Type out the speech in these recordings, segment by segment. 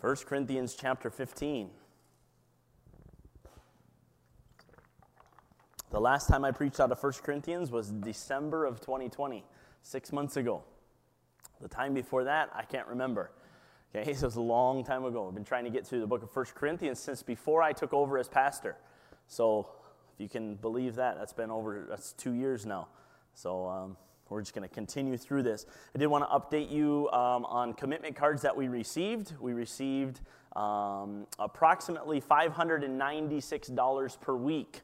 1 Corinthians chapter 15. The last time I preached out of 1 Corinthians was December of 2020, six months ago. The time before that, I can't remember. Okay, so it was a long time ago. I've been trying to get through the book of 1 Corinthians since before I took over as pastor. So, if you can believe that, that's been over, that's two years now. So, um, we're just going to continue through this. I did want to update you um, on commitment cards that we received. We received um, approximately $596 per week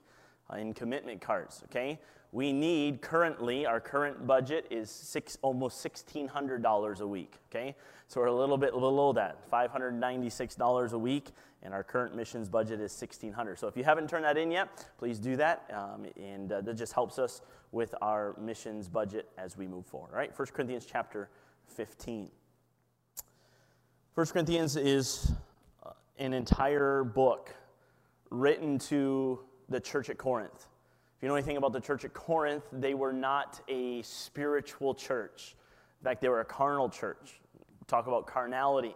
in commitment cards, okay? We need currently, our current budget is six, almost $1,600 a week, okay? So we're a little bit below that, $596 a week, and our current missions budget is 1,600. So if you haven't turned that in yet, please do that, um, and uh, that just helps us with our missions budget as we move forward. All right, 1 Corinthians chapter 15. 1 Corinthians is uh, an entire book written to the church at Corinth. If you know anything about the church at Corinth, they were not a spiritual church. In fact, they were a carnal church. Talk about carnality.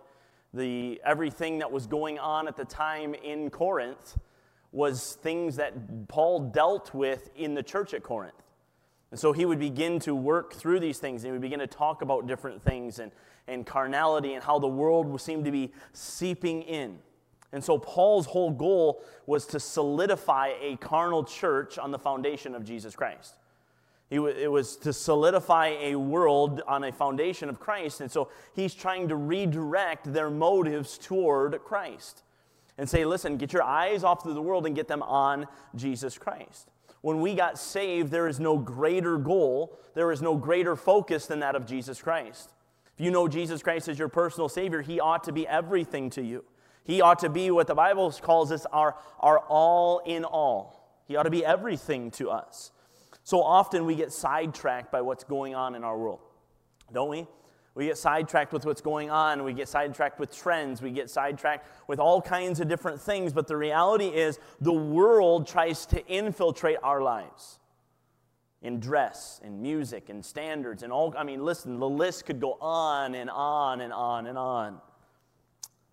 The, everything that was going on at the time in Corinth was things that Paul dealt with in the church at Corinth. And so he would begin to work through these things and he would begin to talk about different things and, and carnality and how the world seemed to be seeping in. And so Paul's whole goal was to solidify a carnal church on the foundation of Jesus Christ. It was to solidify a world on a foundation of Christ. And so he's trying to redirect their motives toward Christ and say, listen, get your eyes off of the world and get them on Jesus Christ. When we got saved, there is no greater goal, there is no greater focus than that of Jesus Christ. If you know Jesus Christ as your personal Savior, He ought to be everything to you. He ought to be what the Bible calls us our, our all in all. He ought to be everything to us. So often we get sidetracked by what's going on in our world, don't we? We get sidetracked with what's going on. We get sidetracked with trends. We get sidetracked with all kinds of different things. But the reality is, the world tries to infiltrate our lives in dress, in music, in standards, and all. I mean, listen, the list could go on and on and on and on.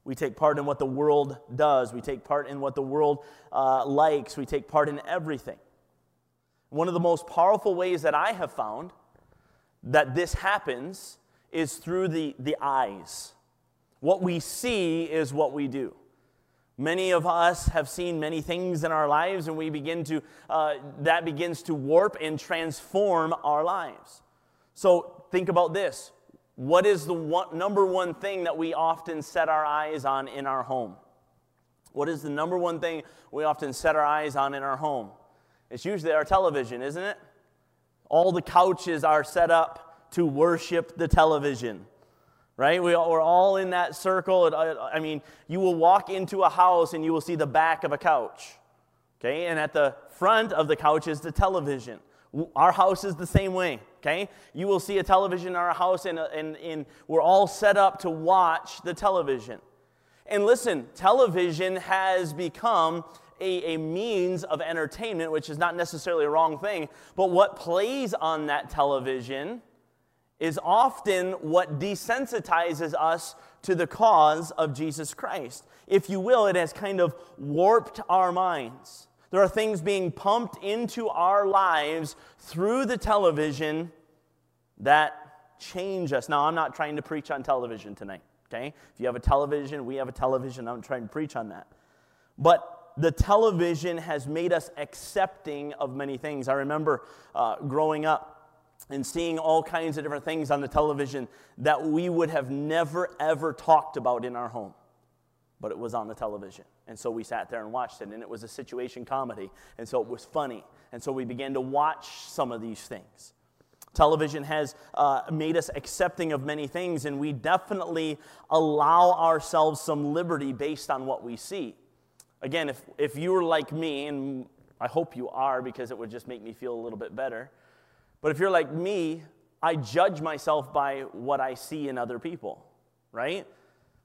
We take part in what the world does, we take part in what the world uh, likes, we take part in everything. One of the most powerful ways that I have found that this happens is through the, the eyes. What we see is what we do. Many of us have seen many things in our lives, and we begin to, uh, that begins to warp and transform our lives. So think about this. What is the one, number one thing that we often set our eyes on in our home? What is the number one thing we often set our eyes on in our home? It's usually our television, isn't it? All the couches are set up to worship the television right? We, are all in that circle. I mean, you will walk into a house and you will see the back of a couch, okay? And at the front of the couch is the television. Our house is the same way, okay? You will see a television in our house, and, and, and we're all set up to watch the television. And listen, television has become a, a means of entertainment, which is not necessarily a wrong thing, but what plays on that television is often what desensitizes us to the cause of Jesus Christ. If you will, it has kind of warped our minds. There are things being pumped into our lives through the television that change us. Now, I'm not trying to preach on television tonight, okay? If you have a television, we have a television, I'm trying to preach on that. But the television has made us accepting of many things. I remember uh, growing up, and seeing all kinds of different things on the television that we would have never ever talked about in our home. But it was on the television. And so we sat there and watched it, and it was a situation comedy. And so it was funny. And so we began to watch some of these things. Television has uh, made us accepting of many things, and we definitely allow ourselves some liberty based on what we see. Again, if, if you were like me, and I hope you are because it would just make me feel a little bit better but if you're like me, I judge myself by what I see in other people, right?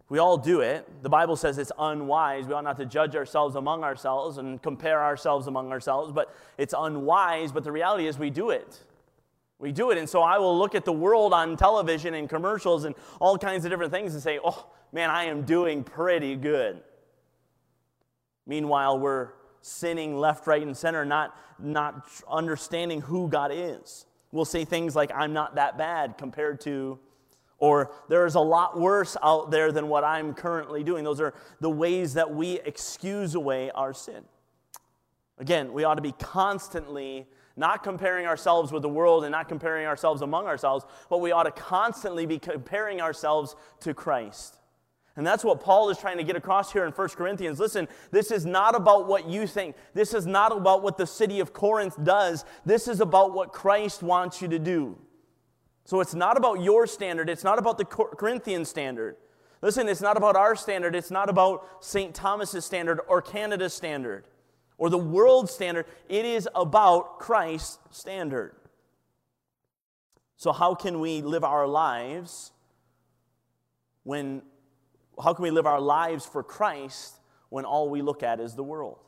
We all do it. The Bible says it's unwise. We ought not to judge ourselves among ourselves and compare ourselves among ourselves, but it's unwise. But the reality is, we do it. We do it. And so I will look at the world on television and commercials and all kinds of different things and say, oh, man, I am doing pretty good. Meanwhile, we're sinning left, right, and center, not, not understanding who God is. We'll say things like, I'm not that bad compared to, or there's a lot worse out there than what I'm currently doing. Those are the ways that we excuse away our sin. Again, we ought to be constantly not comparing ourselves with the world and not comparing ourselves among ourselves, but we ought to constantly be comparing ourselves to Christ. And that's what Paul is trying to get across here in 1 Corinthians. Listen, this is not about what you think. This is not about what the city of Corinth does. This is about what Christ wants you to do. So it's not about your standard. It's not about the Corinthian standard. Listen, it's not about our standard. It's not about St. Thomas's standard or Canada's standard or the world standard. It is about Christ's standard. So, how can we live our lives when how can we live our lives for Christ when all we look at is the world?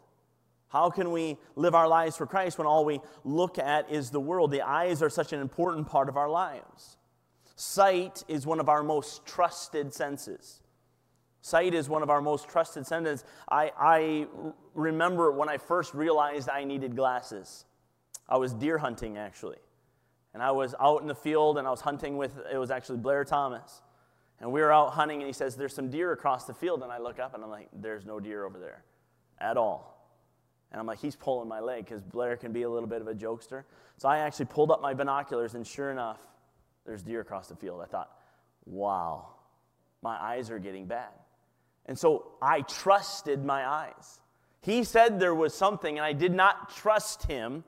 How can we live our lives for Christ when all we look at is the world? The eyes are such an important part of our lives. Sight is one of our most trusted senses. Sight is one of our most trusted senses. I, I remember when I first realized I needed glasses. I was deer hunting, actually. And I was out in the field and I was hunting with, it was actually Blair Thomas. And we were out hunting, and he says, There's some deer across the field. And I look up, and I'm like, There's no deer over there at all. And I'm like, He's pulling my leg because Blair can be a little bit of a jokester. So I actually pulled up my binoculars, and sure enough, there's deer across the field. I thought, Wow, my eyes are getting bad. And so I trusted my eyes. He said there was something, and I did not trust him.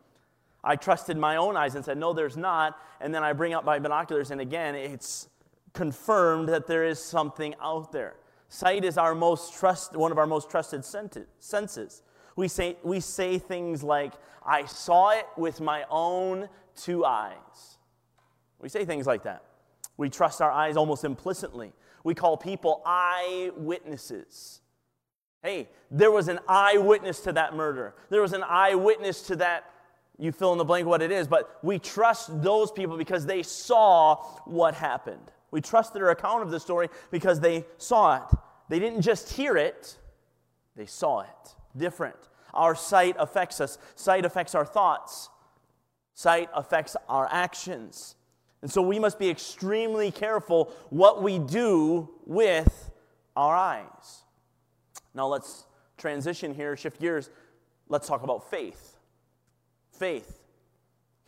I trusted my own eyes and said, No, there's not. And then I bring up my binoculars, and again, it's confirmed that there is something out there. Sight is our most trust, one of our most trusted senses. We say, we say things like, I saw it with my own two eyes. We say things like that. We trust our eyes almost implicitly. We call people eyewitnesses. Hey, there was an eyewitness to that murder. There was an eyewitness to that, you fill in the blank what it is, but we trust those people because they saw what happened. We trust their account of the story because they saw it. They didn't just hear it, they saw it. Different. Our sight affects us, sight affects our thoughts, sight affects our actions. And so we must be extremely careful what we do with our eyes. Now let's transition here, shift gears. Let's talk about faith. Faith.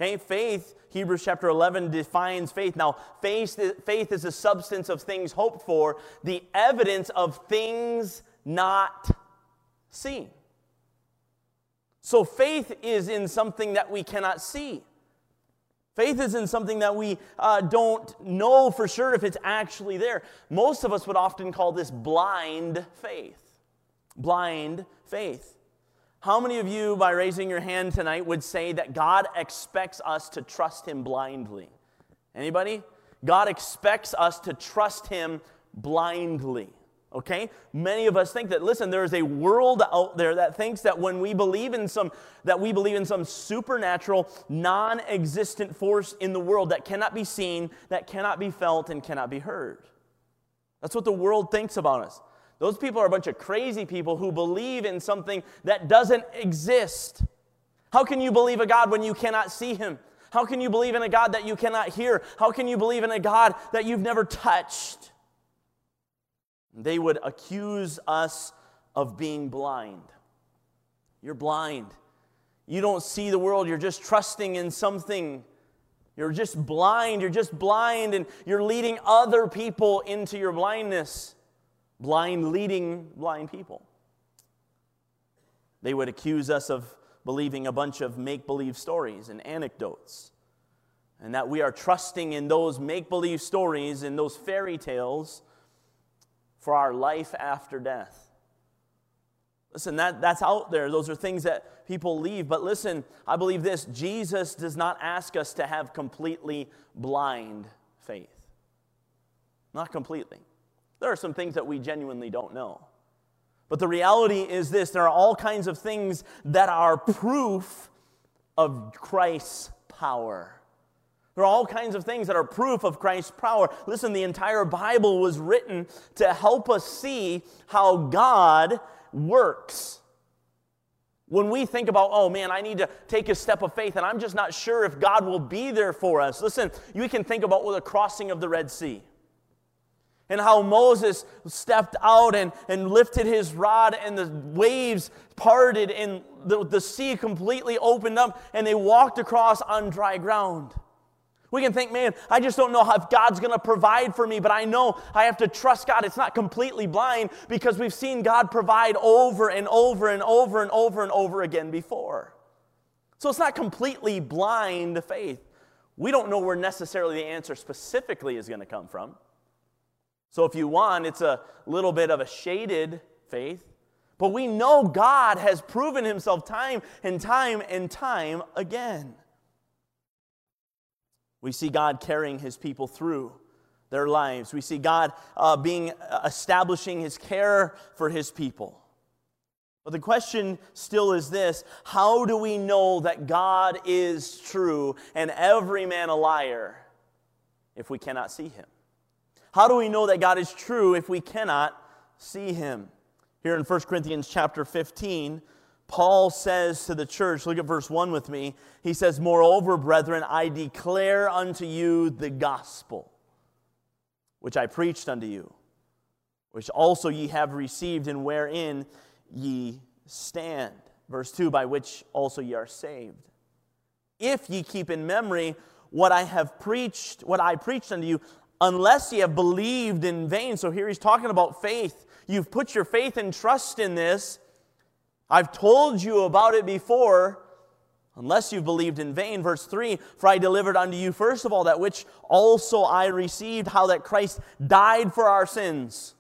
Okay, faith, Hebrews chapter 11 defines faith. Now, faith, faith is the substance of things hoped for, the evidence of things not seen. So, faith is in something that we cannot see. Faith is in something that we uh, don't know for sure if it's actually there. Most of us would often call this blind faith. Blind faith. How many of you, by raising your hand tonight, would say that God expects us to trust Him blindly? Anybody? God expects us to trust Him blindly. Okay? Many of us think that, listen, there is a world out there that thinks that when we believe in some, that we believe in some supernatural, non existent force in the world that cannot be seen, that cannot be felt, and cannot be heard. That's what the world thinks about us. Those people are a bunch of crazy people who believe in something that doesn't exist. How can you believe a God when you cannot see him? How can you believe in a God that you cannot hear? How can you believe in a God that you've never touched? They would accuse us of being blind. You're blind. You don't see the world. You're just trusting in something. You're just blind. You're just blind, and you're leading other people into your blindness blind leading blind people. They would accuse us of believing a bunch of make believe stories and anecdotes, and that we are trusting in those make believe stories and those fairy tales for our life after death. Listen, that, that's out there. Those are things that people leave. But listen, I believe this Jesus does not ask us to have completely blind faith. Not completely. There are some things that we genuinely don't know. But the reality is this there are all kinds of things that are proof of Christ's power. There are all kinds of things that are proof of Christ's power. Listen, the entire Bible was written to help us see how God works. When we think about, oh man, I need to take a step of faith and I'm just not sure if God will be there for us. Listen, you can think about the crossing of the Red Sea and how Moses stepped out and, and lifted his rod, and the waves parted, and the, the sea completely opened up, and they walked across on dry ground. We can think, man, I just don't know how, if God's going to provide for me, but I know I have to trust God. It's not completely blind because we've seen God provide over and over and over and over and over again before. So it's not completely blind faith. We don't know where necessarily the answer specifically is going to come from. So if you want, it's a little bit of a shaded faith. But we know God has proven himself time and time and time again. We see God carrying his people through their lives. We see God uh, being uh, establishing his care for his people. But the question still is this how do we know that God is true and every man a liar if we cannot see him? How do we know that God is true if we cannot see him? Here in 1 Corinthians chapter 15, Paul says to the church, look at verse 1 with me. He says, Moreover, brethren, I declare unto you the gospel, which I preached unto you, which also ye have received, and wherein ye stand. Verse 2, by which also ye are saved. If ye keep in memory what I have preached, what I preached unto you, unless ye have believed in vain. So here he's talking about faith. You've put your faith and trust in this I've told you about it before, unless you've believed in vain. Verse 3 For I delivered unto you, first of all, that which also I received, how that Christ died for our sins,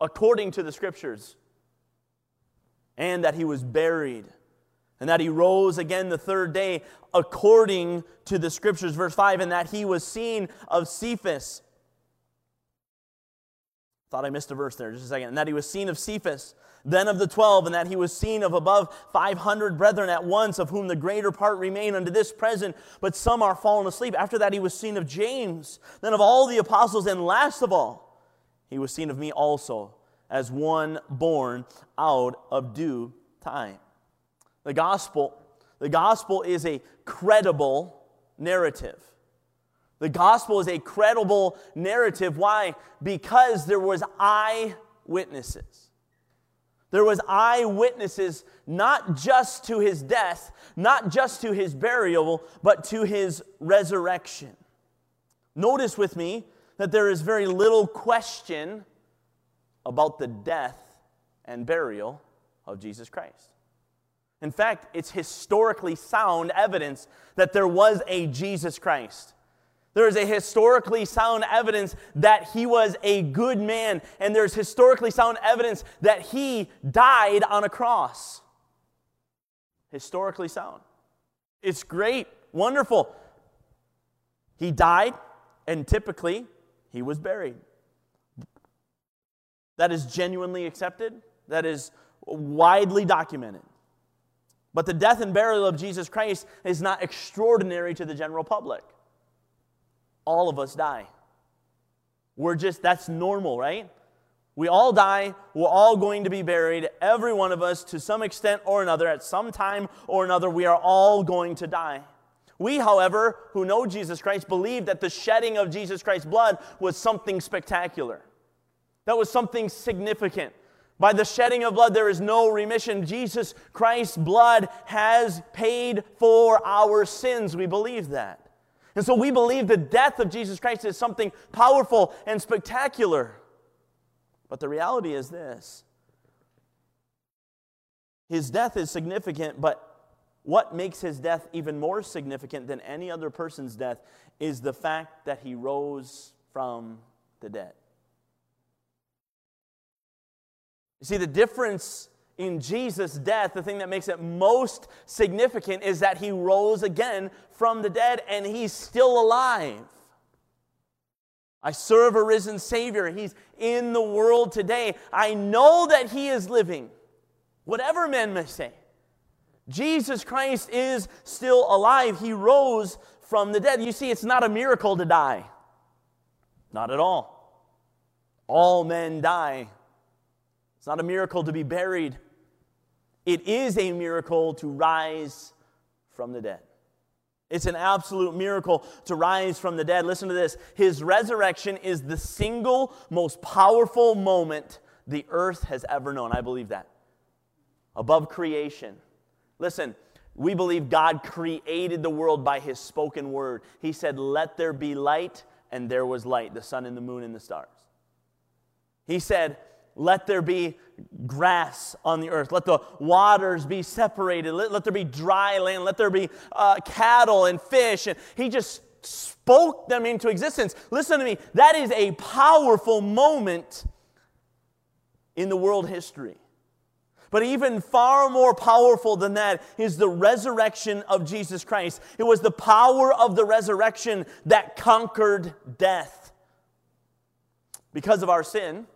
according to the Scriptures, and that he was buried, and that he rose again the third day, according to the Scriptures. Verse 5 And that he was seen of Cephas. Thought I missed a verse there, just a second. And that he was seen of Cephas then of the twelve, and that he was seen of above five hundred brethren at once, of whom the greater part remain unto this present, but some are fallen asleep. After that, he was seen of James, then of all the apostles, and last of all, he was seen of me also, as one born out of due time. The gospel, the gospel is a credible narrative. The gospel is a credible narrative. Why? Because there was eyewitnesses. There was eyewitnesses not just to his death, not just to his burial, but to his resurrection. Notice with me that there is very little question about the death and burial of Jesus Christ. In fact, it's historically sound evidence that there was a Jesus Christ. There is a historically sound evidence that he was a good man, and there's historically sound evidence that he died on a cross. Historically sound. It's great, wonderful. He died, and typically he was buried. That is genuinely accepted, that is widely documented. But the death and burial of Jesus Christ is not extraordinary to the general public all of us die. We're just, that's normal, right? We all die. We're all going to be buried. Every one of us, to some extent or another, at some time or another, we are all going to die. We, however, who know Jesus Christ, believe that the shedding of Jesus Christ's blood was something spectacular. That was something significant. By the shedding of blood, there is no remission. Jesus Christ's blood has paid for our sins. We believe that. And so we believe the death of Jesus Christ is something powerful and spectacular. But the reality is this His death is significant, but what makes his death even more significant than any other person's death is the fact that he rose from the dead. You see, the difference in Jesus' death, the thing that makes it most significant is that he rose again from the dead and he's still alive. I serve a risen Savior. He's in the world today. I know that he is living, whatever men may say. Jesus Christ is still alive. He rose from the dead. You see, it's not a miracle to die. Not at all. All men die. It's not a miracle to be buried. It is a miracle to rise from the dead. It's an absolute miracle to rise from the dead. Listen to this. His resurrection is the single most powerful moment the earth has ever known. I believe that. Above creation. Listen, we believe God created the world by his spoken word. He said, Let there be light, and there was light, the sun and the moon and the stars. He said, let there be grass on the earth. Let the waters be separated. Let, let there be dry land. Let there be uh, cattle and fish. And he just spoke them into existence. Listen to me. That is a powerful moment in the world history. But even far more powerful than that is the resurrection of Jesus Christ. It was the power of the resurrection that conquered death. Because of our sin,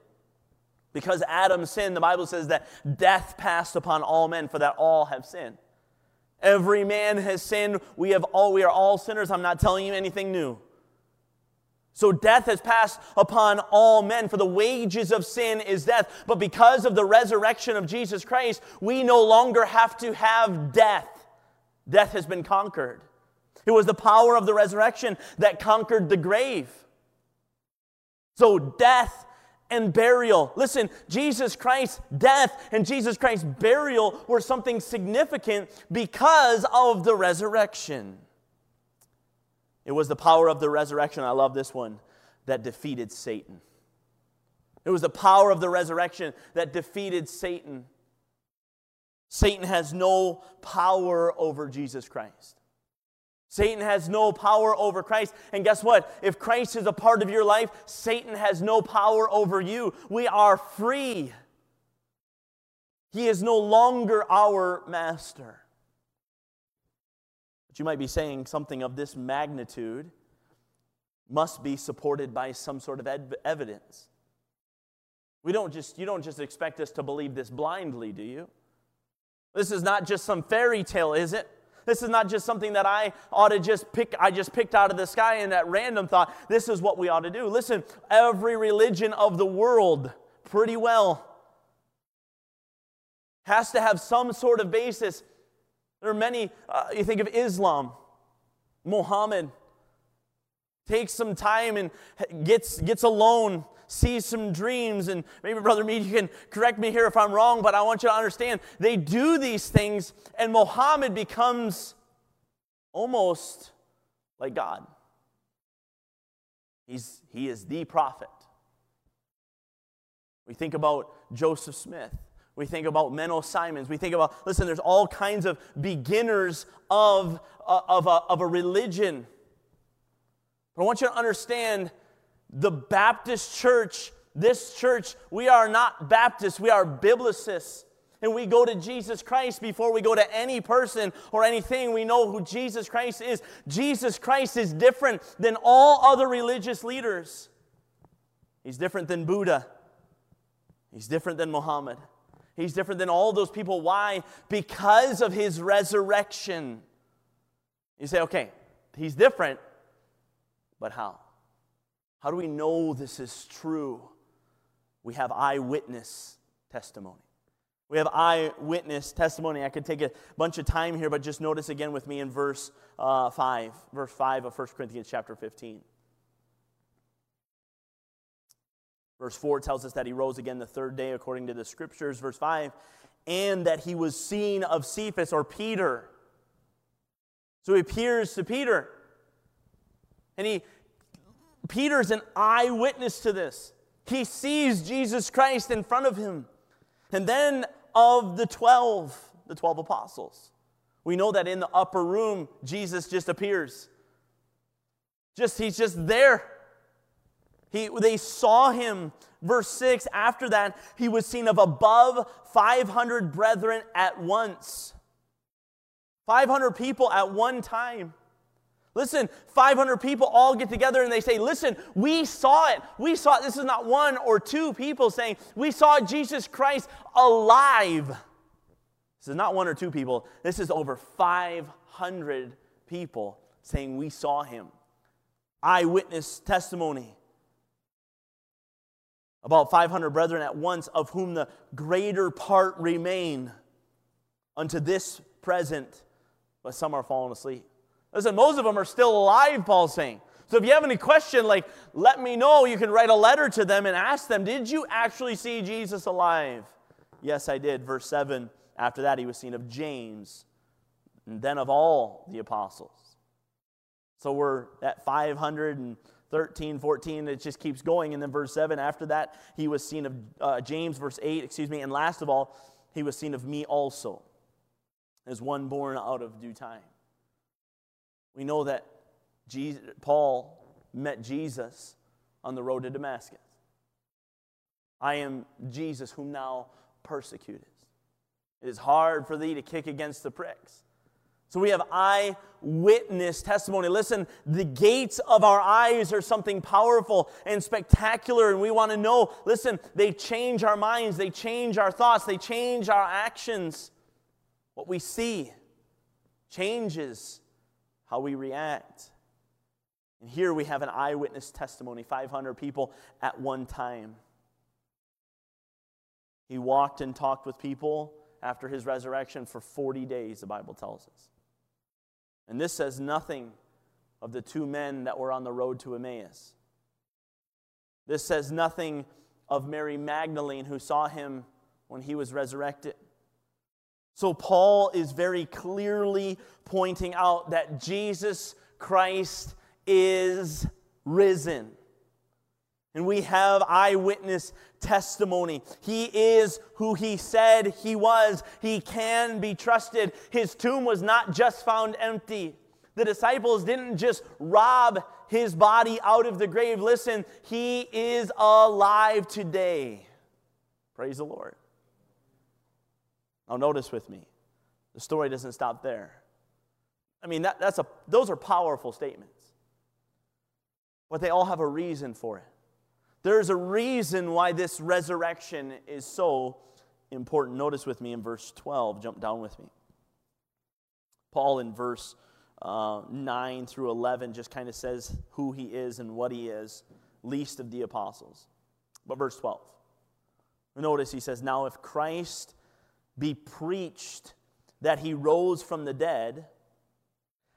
because Adam sinned, the Bible says that death passed upon all men, for that all have sinned. Every man has sinned. We, have all, we are all sinners. I'm not telling you anything new. So death has passed upon all men, for the wages of sin is death. But because of the resurrection of Jesus Christ, we no longer have to have death. Death has been conquered. It was the power of the resurrection that conquered the grave. So death and burial. Listen, Jesus Christ's death and Jesus Christ's burial were something significant because of the resurrection. It was the power of the resurrection, I love this one, that defeated Satan. It was the power of the resurrection that defeated Satan. Satan has no power over Jesus Christ. Satan has no power over Christ. And guess what? If Christ is a part of your life, Satan has no power over you. We are free. He is no longer our master. But you might be saying something of this magnitude must be supported by some sort of ed- evidence. We don't just, you don't just expect us to believe this blindly, do you? This is not just some fairy tale, is it? This is not just something that I ought to just pick, I just picked out of the sky and at random thought. This is what we ought to do. Listen, every religion of the world, pretty well, has to have some sort of basis. There are many, uh, you think of Islam, Muhammad takes some time and gets, gets alone sees some dreams, and maybe Brother Mead, you can correct me here if I'm wrong, but I want you to understand they do these things, and Muhammad becomes almost like God. He's, he is the prophet. We think about Joseph Smith. We think about Menno Simons. We think about, listen, there's all kinds of beginners of, uh, of, a, of a religion. I want you to understand the Baptist church, this church, we are not Baptists, we are Biblicists. And we go to Jesus Christ before we go to any person or anything. We know who Jesus Christ is. Jesus Christ is different than all other religious leaders. He's different than Buddha. He's different than Muhammad. He's different than all those people. Why? Because of his resurrection. You say, okay, he's different, but how? How do we know this is true? We have eyewitness testimony. We have eyewitness testimony. I could take a bunch of time here, but just notice again with me in verse uh, 5, verse 5 of 1 Corinthians chapter 15. Verse 4 tells us that he rose again the third day according to the scriptures. Verse 5, and that he was seen of Cephas or Peter. So he appears to Peter. And he Peter's an eyewitness to this. He sees Jesus Christ in front of him. And then of the 12, the 12 apostles, we know that in the upper room, Jesus just appears. Just, he's just there. He, they saw him. Verse 6 After that, he was seen of above 500 brethren at once. 500 people at one time. Listen, 500 people all get together and they say, Listen, we saw it. We saw it. This is not one or two people saying, We saw Jesus Christ alive. This is not one or two people. This is over 500 people saying, We saw him. Eyewitness testimony. About 500 brethren at once, of whom the greater part remain unto this present, but some are fallen asleep. Listen, most of them are still alive, Paul's saying. So if you have any question, like, let me know. You can write a letter to them and ask them, Did you actually see Jesus alive? Yes, I did. Verse 7 After that, he was seen of James, and then of all the apostles. So we're at 513, 14. It just keeps going. And then verse 7 After that, he was seen of uh, James, verse 8, excuse me. And last of all, he was seen of me also, as one born out of due time. We know that Jesus, Paul met Jesus on the road to Damascus. I am Jesus whom thou persecutest. It is hard for thee to kick against the pricks. So we have eyewitness testimony. Listen, the gates of our eyes are something powerful and spectacular, and we want to know. Listen, they change our minds, they change our thoughts, they change our actions. What we see changes how we react. And here we have an eyewitness testimony 500 people at one time. He walked and talked with people after his resurrection for 40 days, the Bible tells us. And this says nothing of the two men that were on the road to Emmaus. This says nothing of Mary Magdalene who saw him when he was resurrected. So, Paul is very clearly pointing out that Jesus Christ is risen. And we have eyewitness testimony. He is who he said he was. He can be trusted. His tomb was not just found empty. The disciples didn't just rob his body out of the grave. Listen, he is alive today. Praise the Lord. Now, notice with me, the story doesn't stop there. I mean, that, that's a, those are powerful statements. But they all have a reason for it. There's a reason why this resurrection is so important. Notice with me in verse 12, jump down with me. Paul in verse uh, 9 through 11 just kind of says who he is and what he is, least of the apostles. But verse 12, notice he says, Now if Christ be preached that he rose from the dead,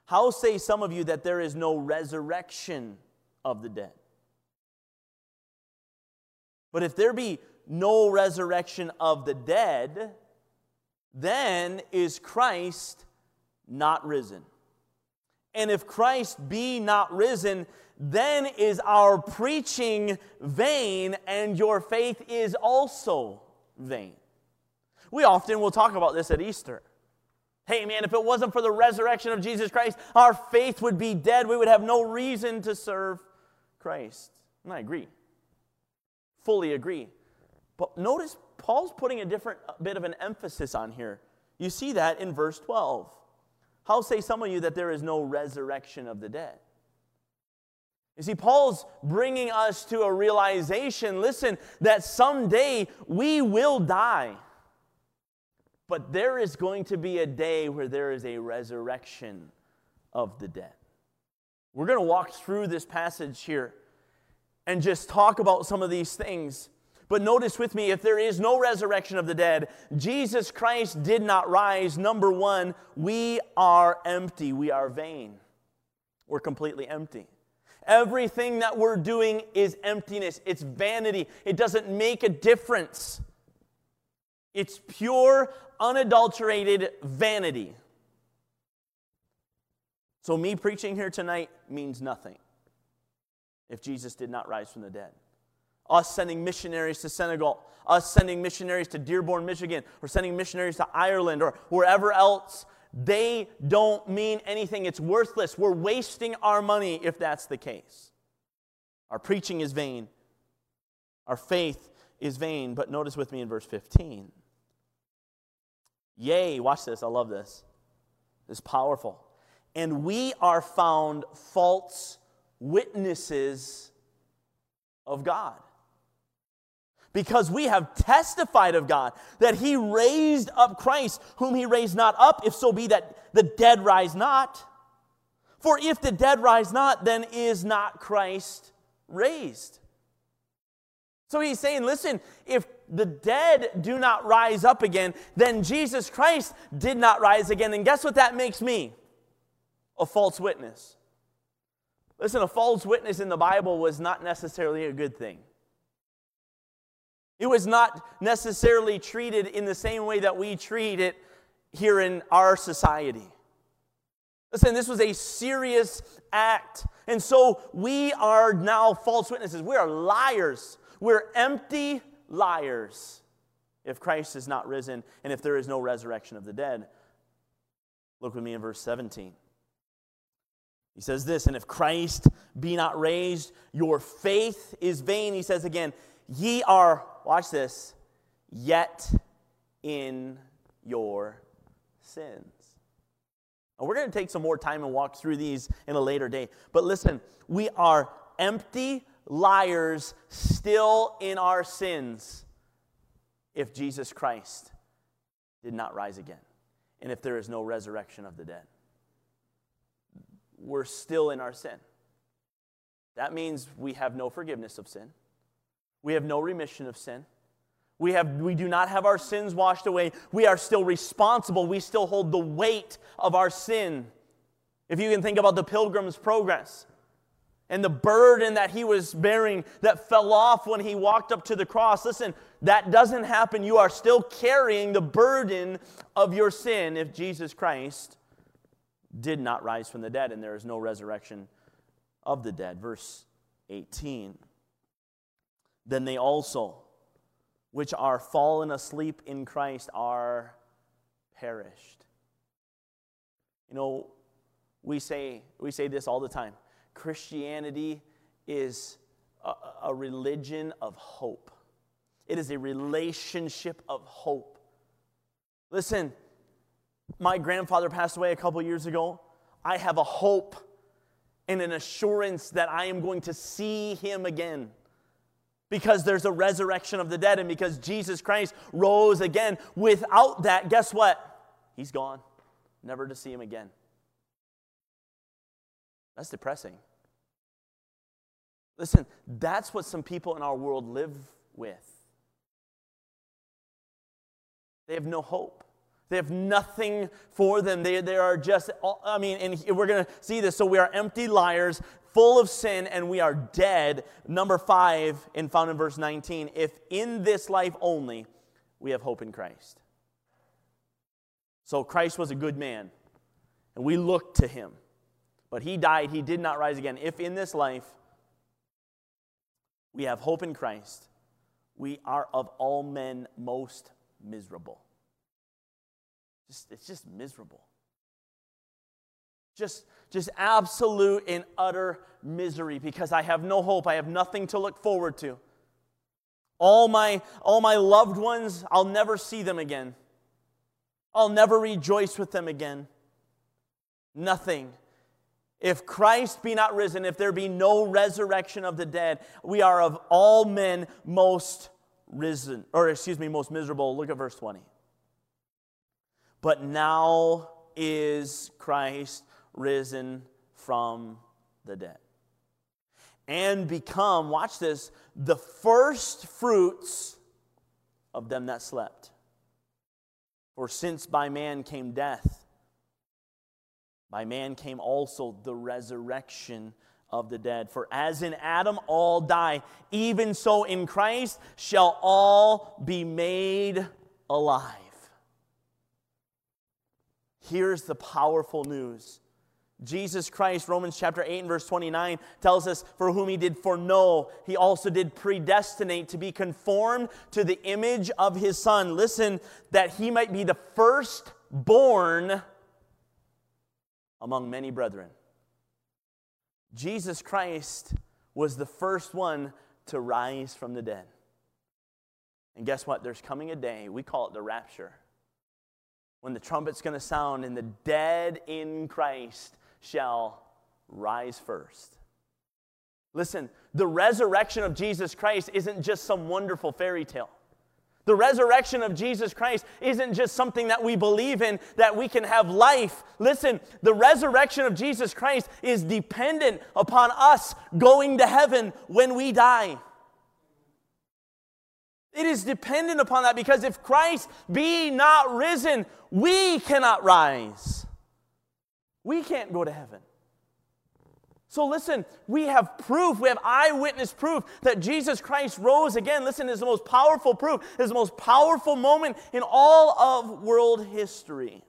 how say some of you that there is no resurrection of the dead? But if there be no resurrection of the dead, then is Christ not risen. And if Christ be not risen, then is our preaching vain, and your faith is also vain. We often will talk about this at Easter. Hey, man, if it wasn't for the resurrection of Jesus Christ, our faith would be dead. We would have no reason to serve Christ. And I agree. Fully agree. But notice Paul's putting a different bit of an emphasis on here. You see that in verse 12. How say some of you that there is no resurrection of the dead? You see, Paul's bringing us to a realization listen, that someday we will die. But there is going to be a day where there is a resurrection of the dead. We're going to walk through this passage here and just talk about some of these things. But notice with me, if there is no resurrection of the dead, Jesus Christ did not rise. Number one, we are empty. We are vain. We're completely empty. Everything that we're doing is emptiness, it's vanity. It doesn't make a difference. It's pure, unadulterated vanity. So, me preaching here tonight means nothing if Jesus did not rise from the dead. Us sending missionaries to Senegal, us sending missionaries to Dearborn, Michigan, or sending missionaries to Ireland or wherever else, they don't mean anything. It's worthless. We're wasting our money if that's the case. Our preaching is vain, our faith is vain. But notice with me in verse 15. Yea, watch this, I love this. It's powerful. And we are found false witnesses of God. Because we have testified of God that He raised up Christ, whom He raised not up, if so be that the dead rise not. For if the dead rise not, then is not Christ raised. So he's saying, listen, if the dead do not rise up again, then Jesus Christ did not rise again. And guess what that makes me? A false witness. Listen, a false witness in the Bible was not necessarily a good thing. It was not necessarily treated in the same way that we treat it here in our society. Listen, this was a serious act. And so we are now false witnesses. We are liars. We're empty liars if Christ is not risen and if there is no resurrection of the dead. Look with me in verse 17. He says this, and if Christ be not raised, your faith is vain. He says again, ye are, watch this, yet in your sins. Now, we're going to take some more time and walk through these in a later day. But listen, we are empty liars still in our sins if Jesus Christ did not rise again and if there is no resurrection of the dead. We're still in our sin. That means we have no forgiveness of sin. We have no remission of sin. We, have, we do not have our sins washed away. We are still responsible. We still hold the weight of our sin. If you can think about the pilgrim's progress, and the burden that he was bearing that fell off when he walked up to the cross. Listen, that doesn't happen. You are still carrying the burden of your sin if Jesus Christ did not rise from the dead and there is no resurrection of the dead. Verse 18. Then they also, which are fallen asleep in Christ, are perished. You know, we say, we say this all the time Christianity is a, a religion of hope, it is a relationship of hope. Listen, my grandfather passed away a couple years ago. I have a hope and an assurance that I am going to see him again because there's a resurrection of the dead and because Jesus Christ rose again. Without that, guess what? He's gone, never to see him again. That's depressing. Listen, that's what some people in our world live with. They have no hope. They have nothing for them. They, they are just, I mean, and we're going to see this. So we are empty liars, full of sin, and we are dead. Number five, and found in verse 19, if in this life only we have hope in Christ. So Christ was a good man, and we look to him. But he died, he did not rise again. If in this life we have hope in Christ, we are of all men most miserable. Just, it's just miserable. Just, just absolute and utter misery because I have no hope. I have nothing to look forward to. All my, all my loved ones, I'll never see them again. I'll never rejoice with them again. Nothing. If Christ be not risen, if there be no resurrection of the dead, we are of all men most risen, or excuse me, most miserable. Look at verse 20. But now is Christ risen from the dead and become, watch this, the first fruits of them that slept. For since by man came death, by man came also the resurrection of the dead. For as in Adam all die, even so in Christ shall all be made alive. Here's the powerful news. Jesus Christ, Romans chapter 8 and verse 29, tells us, For whom he did foreknow, he also did predestinate to be conformed to the image of his Son. Listen, that he might be the firstborn among many brethren. Jesus Christ was the first one to rise from the dead. And guess what? There's coming a day, we call it the rapture, when the trumpet's going to sound and the dead in Christ shall rise first. Listen, the resurrection of Jesus Christ isn't just some wonderful fairy tale. The resurrection of Jesus Christ isn't just something that we believe in, that we can have life. Listen, the resurrection of Jesus Christ is dependent upon us going to heaven when we die. It is dependent upon that because if Christ be not risen, we cannot rise. We can't go to heaven. So listen, we have proof, we have eyewitness proof that Jesus Christ rose again. Listen, is the most powerful proof, is the most powerful moment in all of world history.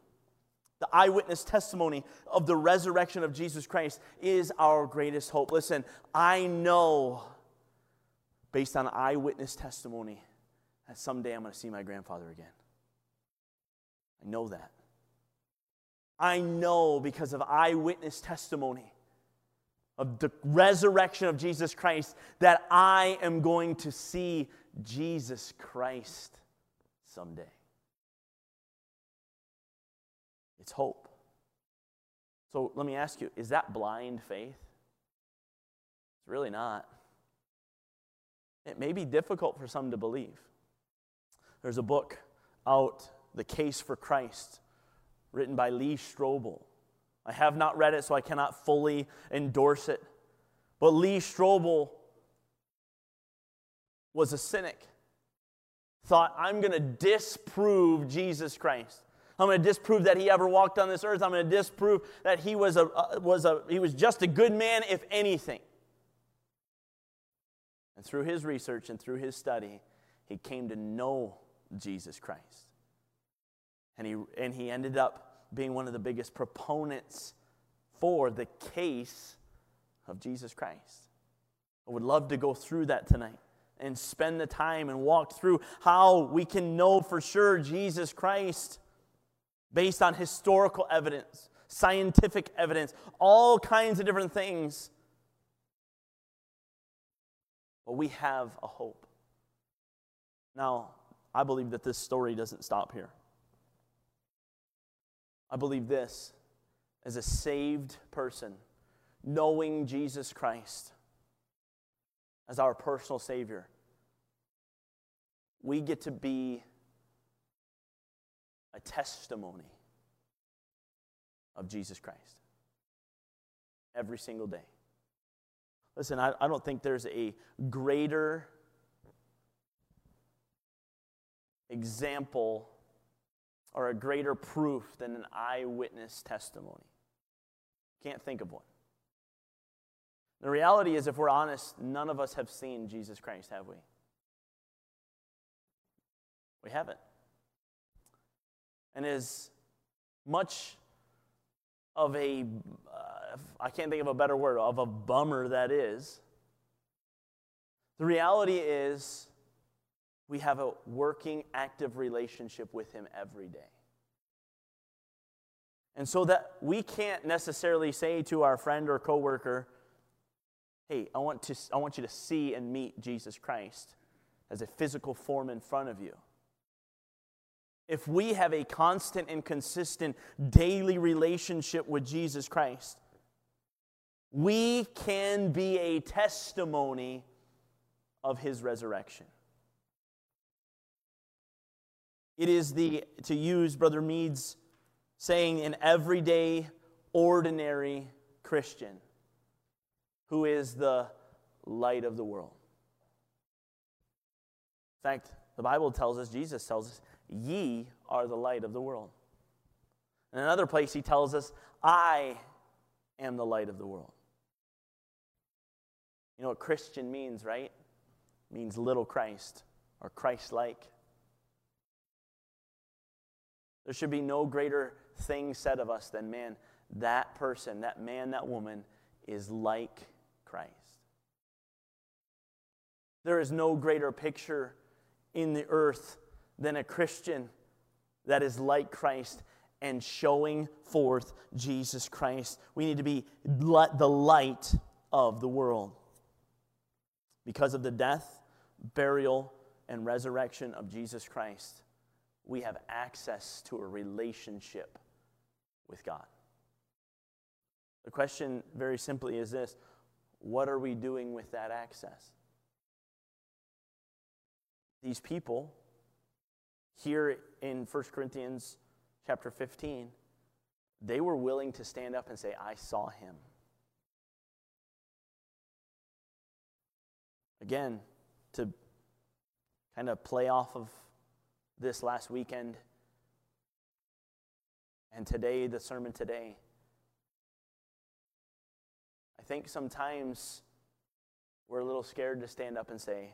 The eyewitness testimony of the resurrection of Jesus Christ is our greatest hope. Listen, I know, based on eyewitness testimony, that someday I'm going to see my grandfather again. I know that. I know because of eyewitness testimony of the resurrection of Jesus Christ that I am going to see Jesus Christ someday. It's hope. So let me ask you is that blind faith? It's really not. It may be difficult for some to believe. There's a book out, The Case for Christ, written by Lee Strobel. I have not read it, so I cannot fully endorse it. But Lee Strobel was a cynic. Thought, I'm going to disprove Jesus Christ. I'm going to disprove that he ever walked on this earth. I'm going to disprove that he was, a, uh, was, a, he was just a good man, if anything. And through his research and through his study, he came to know Jesus Christ. And he, and he ended up being one of the biggest proponents for the case of Jesus Christ. I would love to go through that tonight and spend the time and walk through how we can know for sure Jesus Christ based on historical evidence, scientific evidence, all kinds of different things. But we have a hope. Now, I believe that this story doesn't stop here. I believe this as a saved person, knowing Jesus Christ as our personal Savior, we get to be a testimony of Jesus Christ every single day. Listen, I, I don't think there's a greater example or a greater proof than an eyewitness testimony? Can't think of one. The reality is, if we're honest, none of us have seen Jesus Christ, have we? We haven't. And as much of a, uh, I can't think of a better word, of a bummer that is, the reality is we have a working, active relationship with Him every day. And so that we can't necessarily say to our friend or coworker, hey, I want, to, I want you to see and meet Jesus Christ as a physical form in front of you. If we have a constant and consistent daily relationship with Jesus Christ, we can be a testimony of his resurrection. It is the, to use Brother Mead's saying, an everyday, ordinary Christian who is the light of the world. In fact, the Bible tells us, Jesus tells us, ye are the light of the world. In another place, he tells us, I am the light of the world. You know what Christian means, right? It means little Christ or Christ like. There should be no greater thing said of us than, man, that person, that man, that woman is like Christ. There is no greater picture in the earth than a Christian that is like Christ and showing forth Jesus Christ. We need to be the light of the world. Because of the death, burial, and resurrection of Jesus Christ, we have access to a relationship with God. The question, very simply, is this What are we doing with that access? These people here in 1 Corinthians chapter 15, they were willing to stand up and say, I saw him. Again, to kind of play off of this last weekend and today, the sermon today, I think sometimes we're a little scared to stand up and say,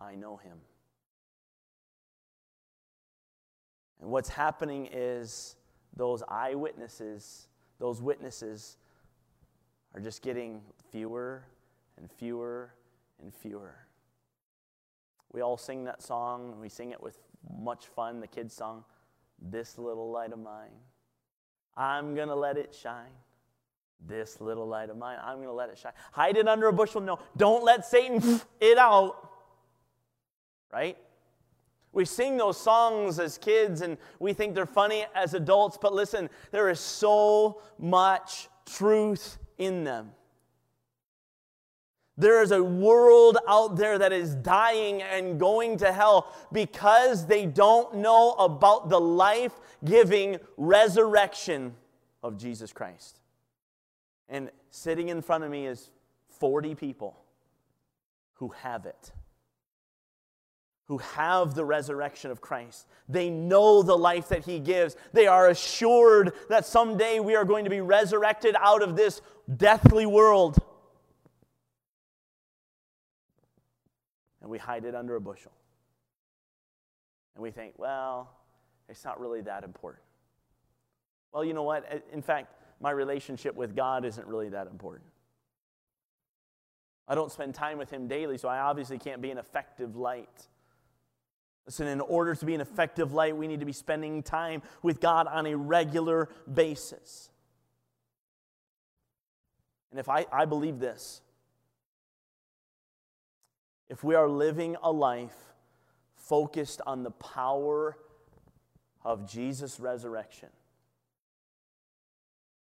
I know him. And what's happening is those eyewitnesses, those witnesses, are just getting fewer and fewer and fewer. We all sing that song, we sing it with much fun, the kids' song, This Little Light of Mine. I'm going to let it shine. This little light of mine, I'm going to let it shine. Hide it under a bushel? No. Don't let Satan it out. Right? We sing those songs as kids and we think they're funny as adults, but listen, there is so much truth in them. There is a world out there that is dying and going to hell because they don't know about the life giving resurrection of Jesus Christ. And sitting in front of me is 40 people who have it who have the resurrection of Christ. They know the life that He gives. They are assured that someday we are going to be resurrected out of this deathly world. And we hide it under a bushel. And we think, well, it's not really that important. Well, you know what? In fact, my relationship with God isn't really that important. I don't spend time with Him daily, so I obviously can't be an effective light. Listen, in order to be an effective light, we need to be spending time with God on a regular basis. And if I, I believe this, if we are living a life focused on the power of Jesus' resurrection,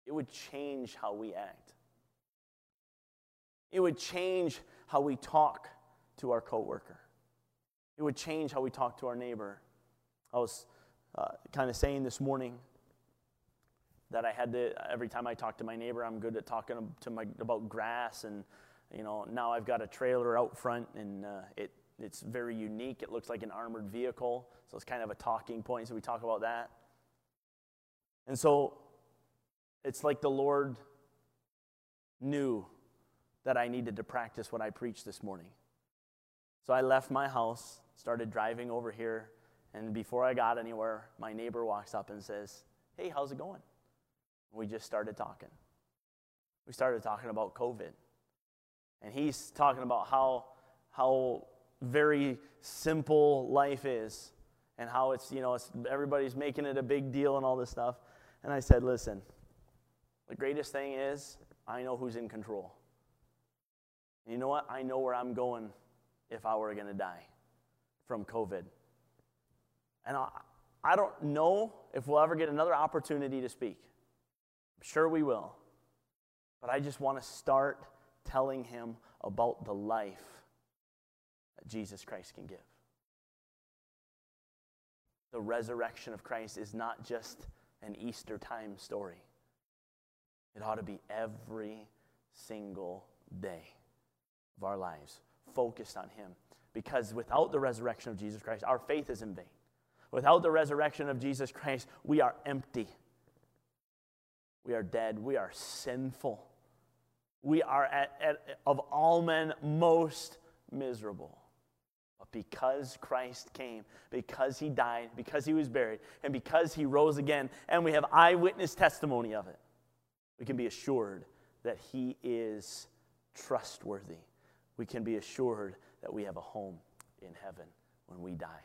it would change how we act. It would change how we talk to our coworker. It would change how we talk to our neighbor. I was uh, kind of saying this morning that I had to, every time I talk to my neighbor, I'm good at talking to my, about grass. And, you know, now I've got a trailer out front and uh, it, it's very unique. It looks like an armored vehicle. So it's kind of a talking point. So we talk about that. And so it's like the Lord knew that I needed to practice what I preached this morning. So I left my house started driving over here, and before I got anywhere, my neighbor walks up and says, Hey, how's it going? We just started talking. We started talking about COVID. And he's talking about how, how very simple life is and how it's, you know, it's, everybody's making it a big deal and all this stuff. And I said, Listen, the greatest thing is I know who's in control. And you know what? I know where I'm going if I were going to die from COVID. And I, I don't know if we'll ever get another opportunity to speak. I'm sure we will. But I just want to start telling him about the life that Jesus Christ can give. The resurrection of Christ is not just an Easter time story, it ought to be every single day of our lives focused on Him because without the resurrection of Jesus Christ, our faith is in vain. Without the resurrection of Jesus Christ, we are empty. We are dead. We are sinful. We are, at, at, of all men, most miserable. But because Christ came, because he died, because he was buried, and because he rose again, and we have eyewitness testimony of it, we can be assured that he is trustworthy. We can be assured that we have a home in heaven when we die.